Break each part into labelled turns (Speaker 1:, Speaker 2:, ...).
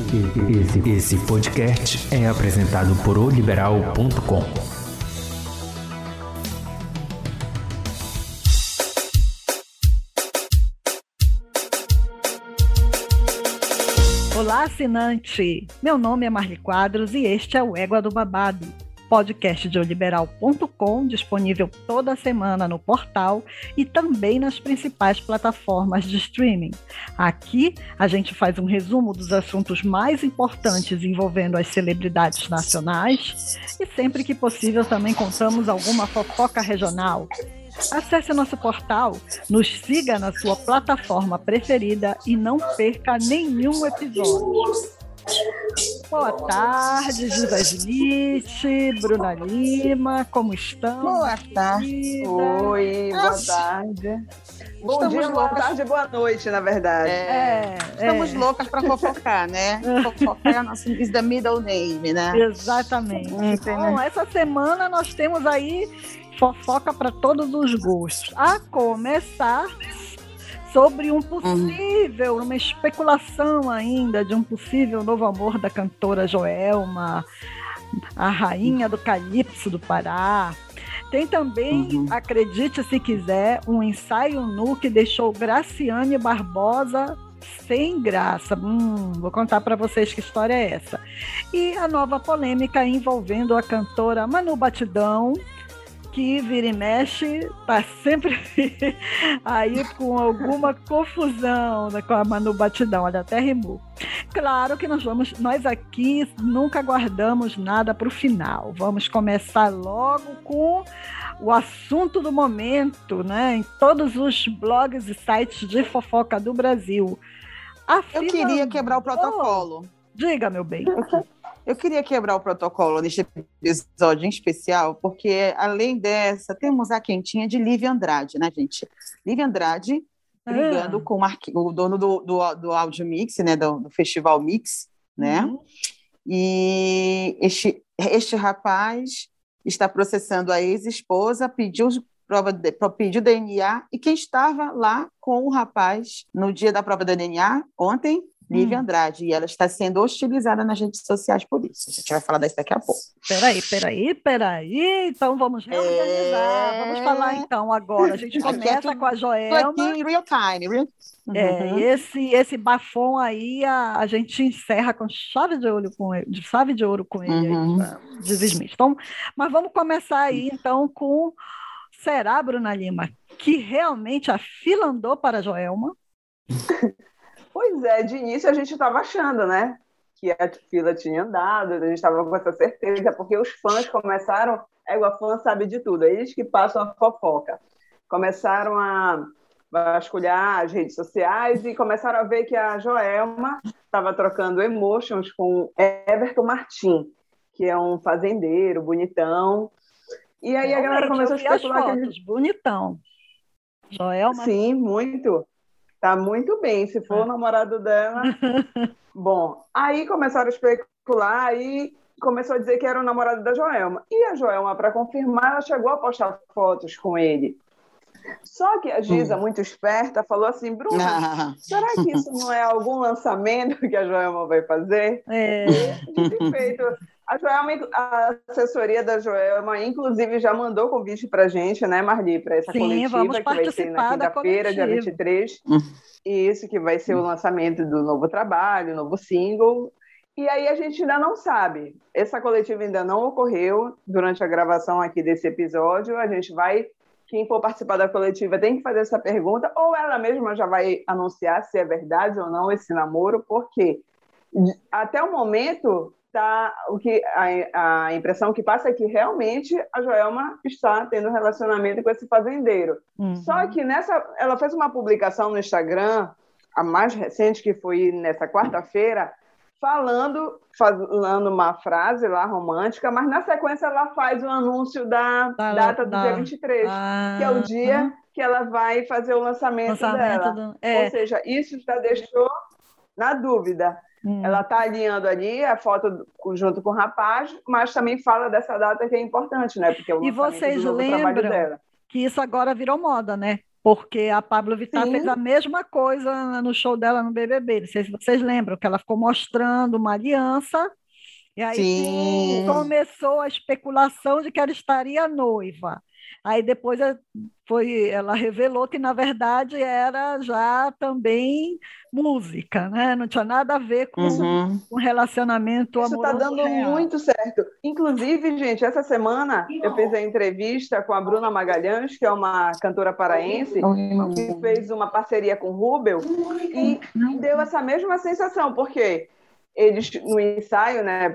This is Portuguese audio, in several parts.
Speaker 1: Esse, esse podcast é apresentado por oliberal.com.
Speaker 2: Olá, assinante! Meu nome é Marli Quadros e este é o Égua do Babado podcast de oliberal.com, disponível toda semana no portal e também nas principais plataformas de streaming. Aqui a gente faz um resumo dos assuntos mais importantes envolvendo as celebridades nacionais e sempre que possível também contamos alguma fofoca regional. Acesse nosso portal, nos siga na sua plataforma preferida e não perca nenhum episódio. Boa tarde, José Smith, Bruna Lima, como estão?
Speaker 3: Boa tarde.
Speaker 4: Oi, boa tarde. Bom Estamos dia, boa tarde, boa noite, na verdade.
Speaker 3: É, é, Estamos é. loucas para fofocar, né? Fofocar é a nossa is the middle name, né?
Speaker 2: Exatamente. Bom, essa semana nós temos aí fofoca para todos os gostos. A começar sobre um possível, uma especulação ainda de um possível novo amor da cantora Joelma, a rainha do calypso do Pará. Tem também, uhum. acredite se quiser, um ensaio nu que deixou Graciane Barbosa sem graça. Hum, vou contar para vocês que história é essa. E a nova polêmica envolvendo a cantora Manu Batidão, que vira e mexe, tá sempre aí com alguma confusão né, com a Manu Batidão, olha, até rimou. Claro que nós vamos, nós aqui nunca guardamos nada para o final. Vamos começar logo com o assunto do momento, né? Em todos os blogs e sites de fofoca do Brasil.
Speaker 3: Eu queria quebrar o protocolo. Oh,
Speaker 2: diga, meu bem.
Speaker 3: Eu queria quebrar o protocolo neste episódio em especial, porque além dessa, temos a quentinha de Lívia Andrade, né, gente? Lívia Andrade brigando ah. com o, dono do, do, do Audio Mix, né, do, do Festival Mix, né? Uhum. E este, este rapaz está processando a ex-esposa, pediu prova de, pediu DNA e quem estava lá com o rapaz no dia da prova da DNA ontem Lívia hum. Andrade, e ela está sendo hostilizada nas redes sociais por isso. A gente vai falar disso daqui a pouco.
Speaker 2: Peraí, peraí, peraí. Então vamos reorganizar. É... Vamos falar então agora. A gente começa com a Joelma.
Speaker 3: Aqui em real time. Real...
Speaker 2: É, uhum. esse, esse bafom aí a, a gente encerra com chave de ouro com ele, chave de ouro com ele, uhum. aí, diz Smith. Então, mas vamos começar aí então com será, Bruna Lima, que realmente a fila andou para a Joelma?
Speaker 4: Pois é, de início a gente estava achando, né? Que a fila tinha andado, a gente estava com essa certeza, porque os fãs começaram, é igual fã sabe de tudo, é eles que passam a fofoca. Começaram a vasculhar as redes sociais e começaram a ver que a Joelma estava trocando emotions com Everton Martim, que é um fazendeiro bonitão. E aí a galera começou a especular
Speaker 2: que ele... bonitão. Joelma.
Speaker 4: Sim, muito. Tá muito bem. Se for o namorado dela. Bom, aí começaram a especular e começou a dizer que era o namorado da Joelma. E a Joelma, para confirmar, ela chegou a postar fotos com ele. Só que a Giza, hum. muito esperta, falou assim: Bruna, ah. será que isso não é algum lançamento que a Joelma vai fazer?
Speaker 2: É.
Speaker 4: feito. A Joelma, a assessoria da Joelma, inclusive, já mandou convite para a gente, né, Marli, para essa
Speaker 2: Sim,
Speaker 4: coletiva que vai ser na quinta-feira, dia 23. Hum. Isso, que vai ser o lançamento do novo trabalho, novo single. E aí a gente ainda não sabe. Essa coletiva ainda não ocorreu durante a gravação aqui desse episódio. A gente vai quem for participar da coletiva tem que fazer essa pergunta, ou ela mesma já vai anunciar se é verdade ou não esse namoro, porque até o momento tá o que a, a, impressão que passa é que realmente a Joelma está tendo relacionamento com esse fazendeiro. Uhum. Só que nessa, ela fez uma publicação no Instagram, a mais recente que foi nessa quarta-feira, falando, falando uma frase lá romântica, mas na sequência ela faz o anúncio da, da data do da, dia 23, ah, que é o dia uhum. que ela vai fazer o lançamento, lançamento dela. Do, é. Ou seja, isso já deixou na dúvida. Hum. Ela está alinhando ali a foto junto com o rapaz, mas também fala dessa data que é importante, né? Porque é o
Speaker 2: e vocês lembram que isso agora virou moda, né? porque a Pablo Vittar Sim. fez a mesma coisa no show dela no BBB. Não sei se vocês lembram, que ela ficou mostrando uma aliança, e aí Sim. começou a especulação de que ela estaria noiva. Aí depois foi, ela revelou que, na verdade, era já também música, né? Não tinha nada a ver com uhum. um relacionamento
Speaker 4: Isso
Speaker 2: está
Speaker 4: dando
Speaker 2: real.
Speaker 4: muito certo. Inclusive, gente, essa semana eu fiz a entrevista com a Bruna Magalhães, que é uma cantora paraense, que fez uma parceria com o Rubel, e deu essa mesma sensação, porque eles no ensaio, né,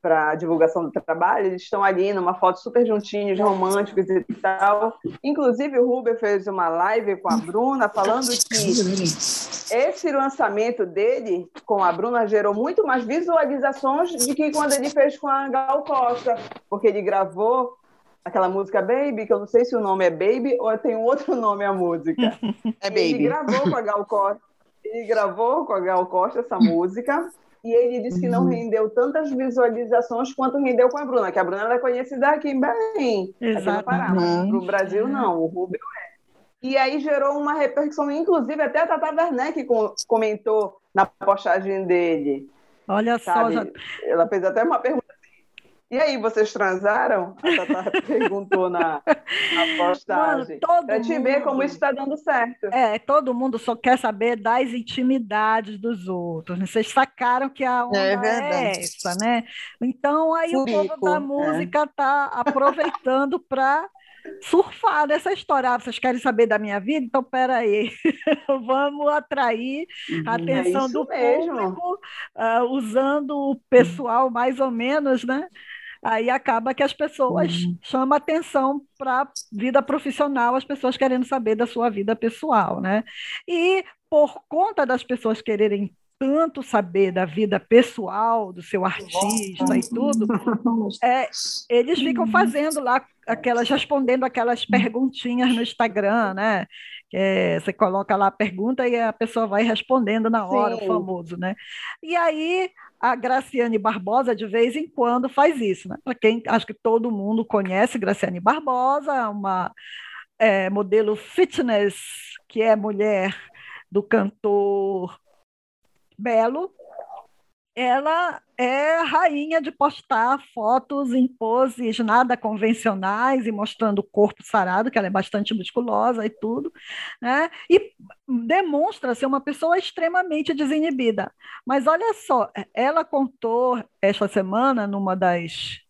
Speaker 4: para a divulgação do trabalho, eles estão ali numa foto super juntinhos, românticos e tal. Inclusive, o Ruber fez uma live com a Bruna falando que esse lançamento dele com a Bruna gerou muito mais visualizações do que quando ele fez com a Gal Costa, porque ele gravou aquela música Baby, que eu não sei se o nome é Baby ou tem outro nome a música.
Speaker 3: É Baby.
Speaker 4: Ele gravou com a Gal Costa. Ele gravou com a Gal Costa essa música e ele disse que não uhum. rendeu tantas visualizações quanto rendeu com a Bruna, que a Bruna é conhecida aqui em Belém. Para o Brasil, não, o Rubio é. E aí gerou uma repercussão, inclusive até a Tata Werneck comentou na postagem dele.
Speaker 2: Olha sabe? só. Já...
Speaker 4: Ela fez até uma pergunta e aí, vocês transaram? A Tata perguntou na, na postagem. Para te mundo, ver como isso está dando certo.
Speaker 2: É, todo mundo só quer saber das intimidades dos outros. Né? Vocês sacaram que a onda é, é essa, né? Então, aí o povo da é. música está é. aproveitando para surfar nessa história. Ah, vocês querem saber da minha vida? Então, peraí, vamos atrair a uhum. atenção é do mesmo. público, uh, usando o pessoal mais ou menos, né? Aí acaba que as pessoas uhum. chamam atenção para a vida profissional, as pessoas querendo saber da sua vida pessoal, né? E por conta das pessoas quererem tanto saber da vida pessoal do seu artista e tudo, é, eles ficam fazendo lá aquelas respondendo aquelas perguntinhas no Instagram, né? É, você coloca lá a pergunta e a pessoa vai respondendo na hora, Sim. o famoso, né? E aí a Graciane Barbosa de vez em quando faz isso, né? Para quem acho que todo mundo conhece Graciane Barbosa, uma é, modelo fitness que é mulher do cantor Belo, ela é rainha de postar fotos em poses nada convencionais e mostrando o corpo sarado, que ela é bastante musculosa e tudo, né? E demonstra ser uma pessoa extremamente desinibida. Mas olha só, ela contou esta semana numa das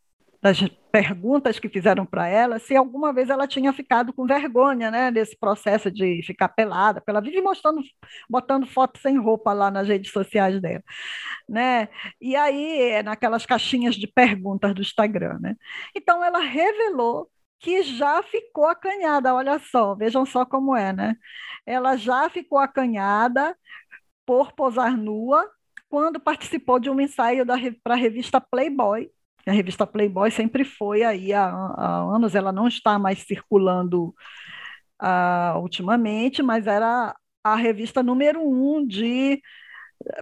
Speaker 2: das perguntas que fizeram para ela, se alguma vez ela tinha ficado com vergonha, né, desse processo de ficar pelada, ela vive mostrando, botando foto sem roupa lá nas redes sociais dela, né? E aí, é naquelas caixinhas de perguntas do Instagram, né? Então ela revelou que já ficou acanhada, olha só, vejam só como é, né? Ela já ficou acanhada por posar nua quando participou de um ensaio para a revista Playboy, a revista Playboy sempre foi aí há, há anos, ela não está mais circulando uh, ultimamente, mas era a revista número um de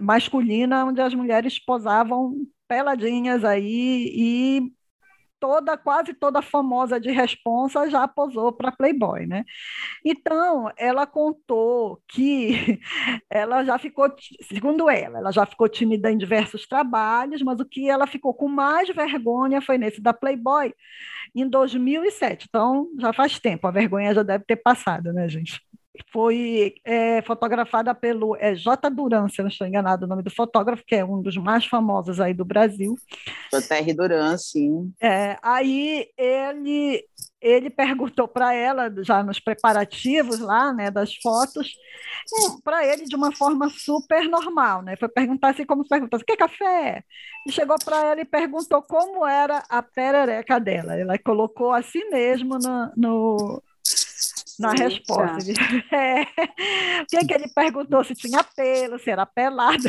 Speaker 2: masculina, onde as mulheres posavam peladinhas aí e toda, quase toda famosa de responsa já posou para Playboy, né? Então, ela contou que ela já ficou, segundo ela, ela já ficou tímida em diversos trabalhos, mas o que ela ficou com mais vergonha foi nesse da Playboy, em 2007. Então, já faz tempo, a vergonha já deve ter passado, né, gente? Foi é, fotografada pelo é, J. Duran, se eu não estou enganado o nome do fotógrafo, que é um dos mais famosos aí do Brasil.
Speaker 3: J.R. Duran, sim.
Speaker 2: É, aí ele, ele perguntou para ela, já nos preparativos lá, né, das fotos, para ele de uma forma super normal, né? Foi perguntar assim, como se perguntasse, quer café? E chegou para ela e perguntou como era a perereca dela. Ela colocou assim mesmo no, no na resposta. É. O que, é que ele perguntou? Se tinha pelo, se era pelado.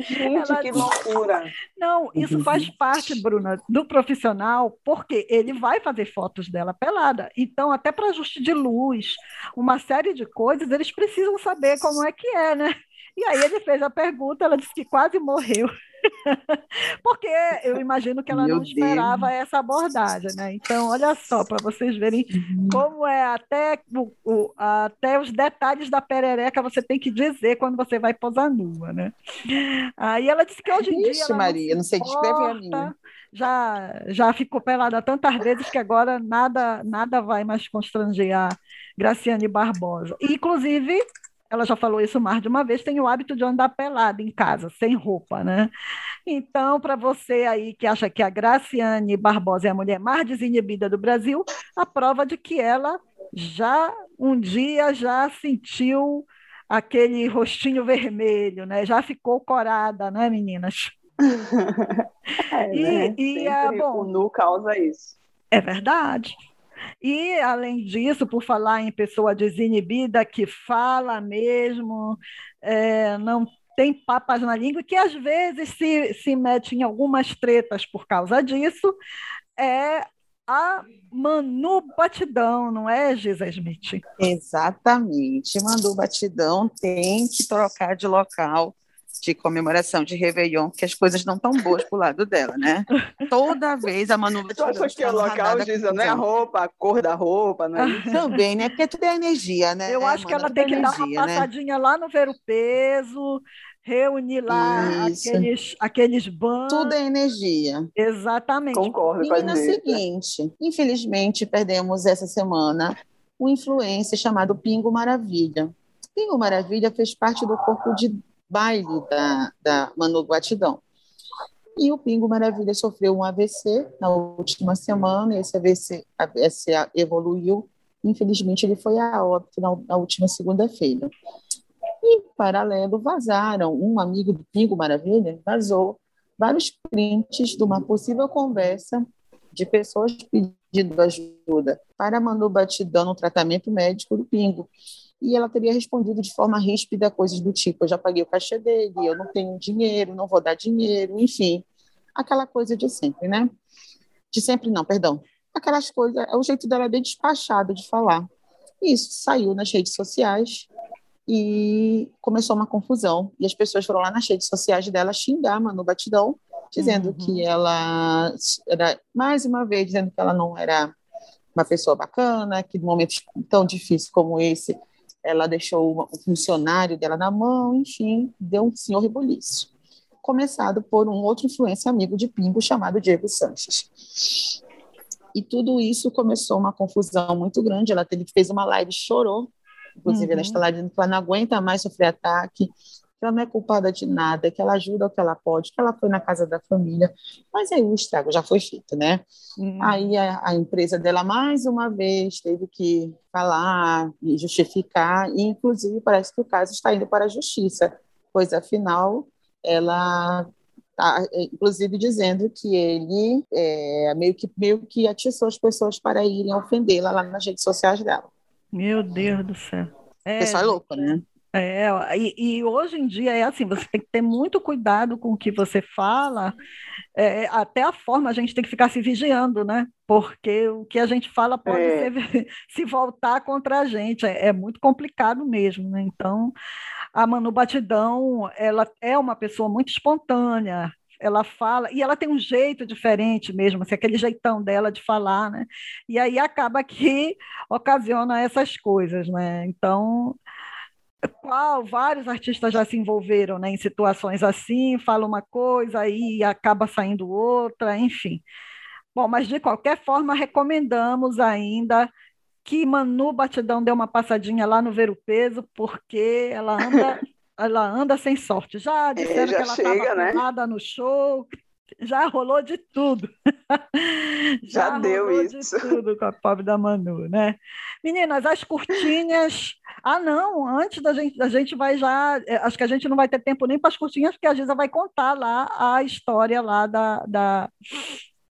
Speaker 4: Gente, Ela que loucura!
Speaker 2: Não, isso faz parte, Bruna, do profissional, porque ele vai fazer fotos dela pelada. Então, até para ajuste de luz, uma série de coisas, eles precisam saber como é que é, né? E aí ele fez a pergunta, ela disse que quase morreu. Porque eu imagino que ela Meu não esperava Deus. essa abordagem, né? Então, olha só, para vocês verem uhum. como é até, o, o, até os detalhes da perereca você tem que dizer quando você vai posar nua, né? Aí ela disse que hoje em Ixi, dia.
Speaker 3: Maria, não, não sei descrever a minha
Speaker 2: já, já ficou pelada tantas vezes que agora nada, nada vai mais constranger a Graciane Barbosa. inclusive, ela já falou isso mais de uma vez, tem o hábito de andar pelada em casa, sem roupa, né? Então, para você aí que acha que a Graciane Barbosa é a mulher mais desinibida do Brasil, a prova de que ela já um dia já sentiu aquele rostinho vermelho, né? Já ficou corada, né, meninas?
Speaker 4: é, e, né? e a, bom, o nu causa isso.
Speaker 2: É verdade. E, além disso, por falar em pessoa desinibida que fala mesmo, é, não tem papas na língua, que às vezes se, se mete em algumas tretas por causa disso, é a Manu Batidão, não é, Gisa Smith?
Speaker 3: Exatamente. Manu Batidão tem que trocar de local de comemoração de Réveillon, que as coisas não estão boas pro lado dela, né? Toda vez a Manu
Speaker 4: Tu acha que é local, diz, não é a roupa, a cor da roupa, é
Speaker 3: isso? Também, né? Porque tudo é energia, né?
Speaker 2: Eu acho que ela tem que energia, dar uma né? passadinha né? lá no Ver o Peso, reunir lá aqueles, aqueles bancos.
Speaker 3: Tudo é energia.
Speaker 2: Exatamente.
Speaker 4: Concordo com
Speaker 3: E no seguinte, infelizmente perdemos essa semana um influencer chamado Pingo Maravilha. Pingo Maravilha fez parte do corpo de baile da, da Manu Guatidão. E o Pingo Maravilha sofreu um AVC na última semana, esse AVC, AVC evoluiu, infelizmente ele foi a óbito na, na última segunda-feira. Em paralelo, vazaram, um amigo do Pingo Maravilha vazou vários prints de uma possível conversa de pessoas pedindo ajuda para Manu Batidão no tratamento médico do Pingo e ela teria respondido de forma ríspida coisas do tipo: eu já paguei o cachê dele, eu não tenho dinheiro, não vou dar dinheiro, enfim, aquela coisa de sempre, né? De sempre não, perdão. Aquelas coisas, é o jeito dela bem despachado de falar. E isso saiu nas redes sociais e começou uma confusão. E as pessoas foram lá nas redes sociais dela xingar Manu Batidão, dizendo uhum. que ela era, mais uma vez, dizendo que ela não era uma pessoa bacana, que num momento tão difícil como esse, ela deixou o funcionário dela na mão, enfim, deu um senhor reboliço. Começado por um outro influência amigo de Pimbo chamado Diego Sanches. E tudo isso começou uma confusão muito grande. Ela teve, fez uma live, chorou, inclusive uhum. ela está lá dizendo que ela não aguenta mais sofrer ataque, que ela não é culpada de nada, que ela ajuda o que ela pode, que ela foi na casa da família, mas aí o estrago já foi feito, né? Uhum. Aí a, a, empresa dela, mais uma vez, teve que falar e justificar, e inclusive parece que o caso está indo para a justiça, pois afinal ela está, inclusive, dizendo que ele é, meio, que, meio que atiçou as pessoas para irem ofendê-la lá nas redes sociais dela.
Speaker 2: Meu Deus do céu.
Speaker 3: É, o pessoal é louco, né?
Speaker 2: É, e, e, hoje em dia é assim, você tem que ter muito cuidado com o que você fala, é, até a forma a gente tem que ficar se vigiando, né? Porque o que a gente fala pode é. ser, se voltar contra a gente, é, é, muito complicado mesmo, né? Então, a Manu Batidão, ela é uma pessoa muito espontânea, ela fala, e ela tem um jeito diferente mesmo, assim, aquele jeitão dela de falar, né? E aí acaba que ocasiona essas coisas, né? Então, qual vários artistas já se envolveram né, em situações assim, fala uma coisa e acaba saindo outra, enfim. Bom, mas de qualquer forma, recomendamos ainda que Manu Batidão dê uma passadinha lá no Ver o Peso, porque ela anda, ela anda sem sorte. Já disseram é, já que ela estava né? no show, já rolou de tudo.
Speaker 4: já, já deu isso.
Speaker 2: de tudo com a pobre da Manu, né? Meninas, as curtinhas. Ah, não, antes da gente, a gente vai já. É, acho que a gente não vai ter tempo nem para as curtinhas, porque a Giza vai contar lá a história lá da, da,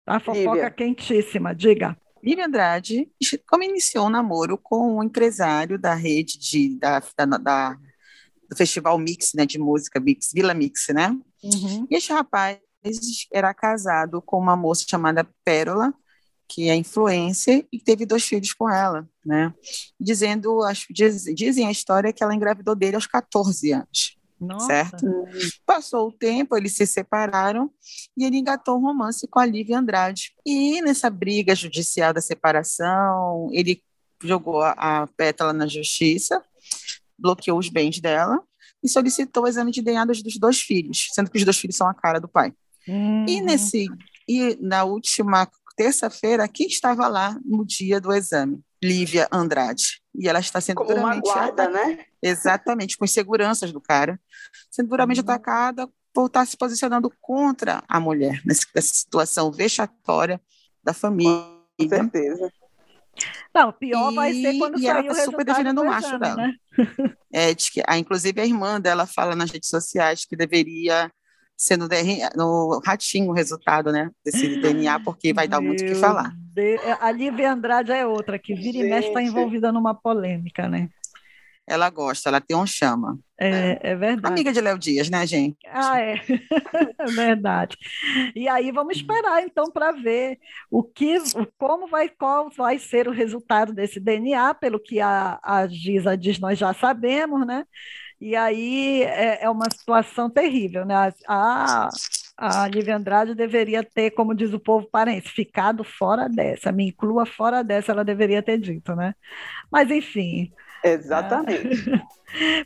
Speaker 2: da fofoca Lívia. quentíssima. Diga.
Speaker 3: Lívia Andrade, como iniciou um namoro com um empresário da rede de, da, da, da do festival Mix, né, de música Mix, Vila Mix, né? Uhum. E esse rapaz era casado com uma moça chamada Pérola, que é influencer, e teve dois filhos com ela, né? Dizendo, diz, dizem a história que ela engravidou dele aos 14 anos. Nossa. certo? Passou o tempo, eles se separaram e ele engatou um romance com a Lívia Andrade. E nessa briga judicial da separação, ele jogou a, Pétala na justiça, bloqueou os bens dela e solicitou o exame de DNA dos dois filhos, sendo que os dois filhos são a cara do pai. Uhum. E nesse e na última terça-feira, quem estava lá no dia do exame? Lívia Andrade. E ela está sendo
Speaker 4: Como duramente uma guarda, né?
Speaker 3: Exatamente, com as seguranças do cara, sendo duramente uhum. atacada por estar se posicionando contra a mulher nessa situação vexatória da família.
Speaker 4: Com certeza.
Speaker 2: Não, pior e, vai ser quando sair ela tá o super defendendo o macho exame, dela. Né?
Speaker 3: É, de que, ah, inclusive a irmã dela fala nas redes sociais que deveria ser no, DNA, no ratinho o resultado, né, desse DNA, porque vai dar Meu muito o que falar.
Speaker 2: Deus. A Lívia Andrade é outra, que vira Gente. e mexe está envolvida numa polêmica, né?
Speaker 3: Ela gosta, ela tem um chama.
Speaker 2: É, é verdade.
Speaker 3: Amiga de Léo Dias, né, gente?
Speaker 2: Ah, é. é verdade. E aí vamos esperar, então, para ver o que, como vai, qual vai ser o resultado desse DNA, pelo que a, a Giza diz, nós já sabemos, né? E aí é, é uma situação terrível, né? A, a Lívia Andrade deveria ter, como diz o povo parente, ficado fora dessa, me inclua fora dessa, ela deveria ter dito, né? Mas, enfim.
Speaker 4: Exatamente.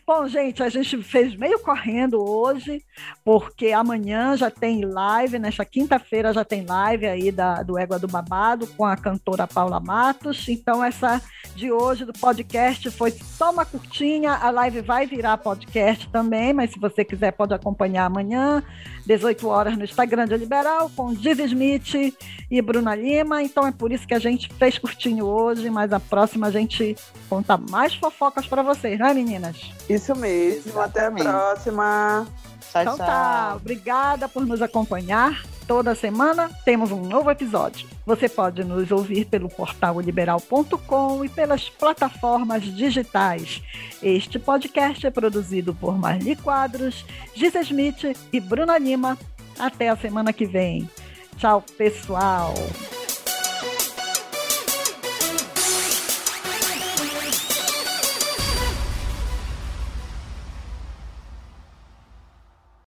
Speaker 2: Bom, gente, a gente fez meio correndo hoje, porque amanhã já tem live, nesta quinta-feira já tem live aí da, do Égua do Babado com a cantora Paula Matos. Então, essa de hoje do podcast foi só uma curtinha. A live vai virar podcast também, mas se você quiser, pode acompanhar amanhã, 18 horas no Instagram de Liberal, com Diz Smith e Bruna Lima. Então, é por isso que a gente fez curtinho hoje, mas a próxima a gente conta mais fofocas para vocês, não é, meninas?
Speaker 4: Isso mesmo. Até a próxima.
Speaker 2: Tchau, então tá, tchau. tá. Obrigada por nos acompanhar. Toda semana temos um novo episódio. Você pode nos ouvir pelo portal liberal.com e pelas plataformas digitais. Este podcast é produzido por Marli Quadros, Gisa Smith e Bruna Lima. Até a semana que vem. Tchau, pessoal.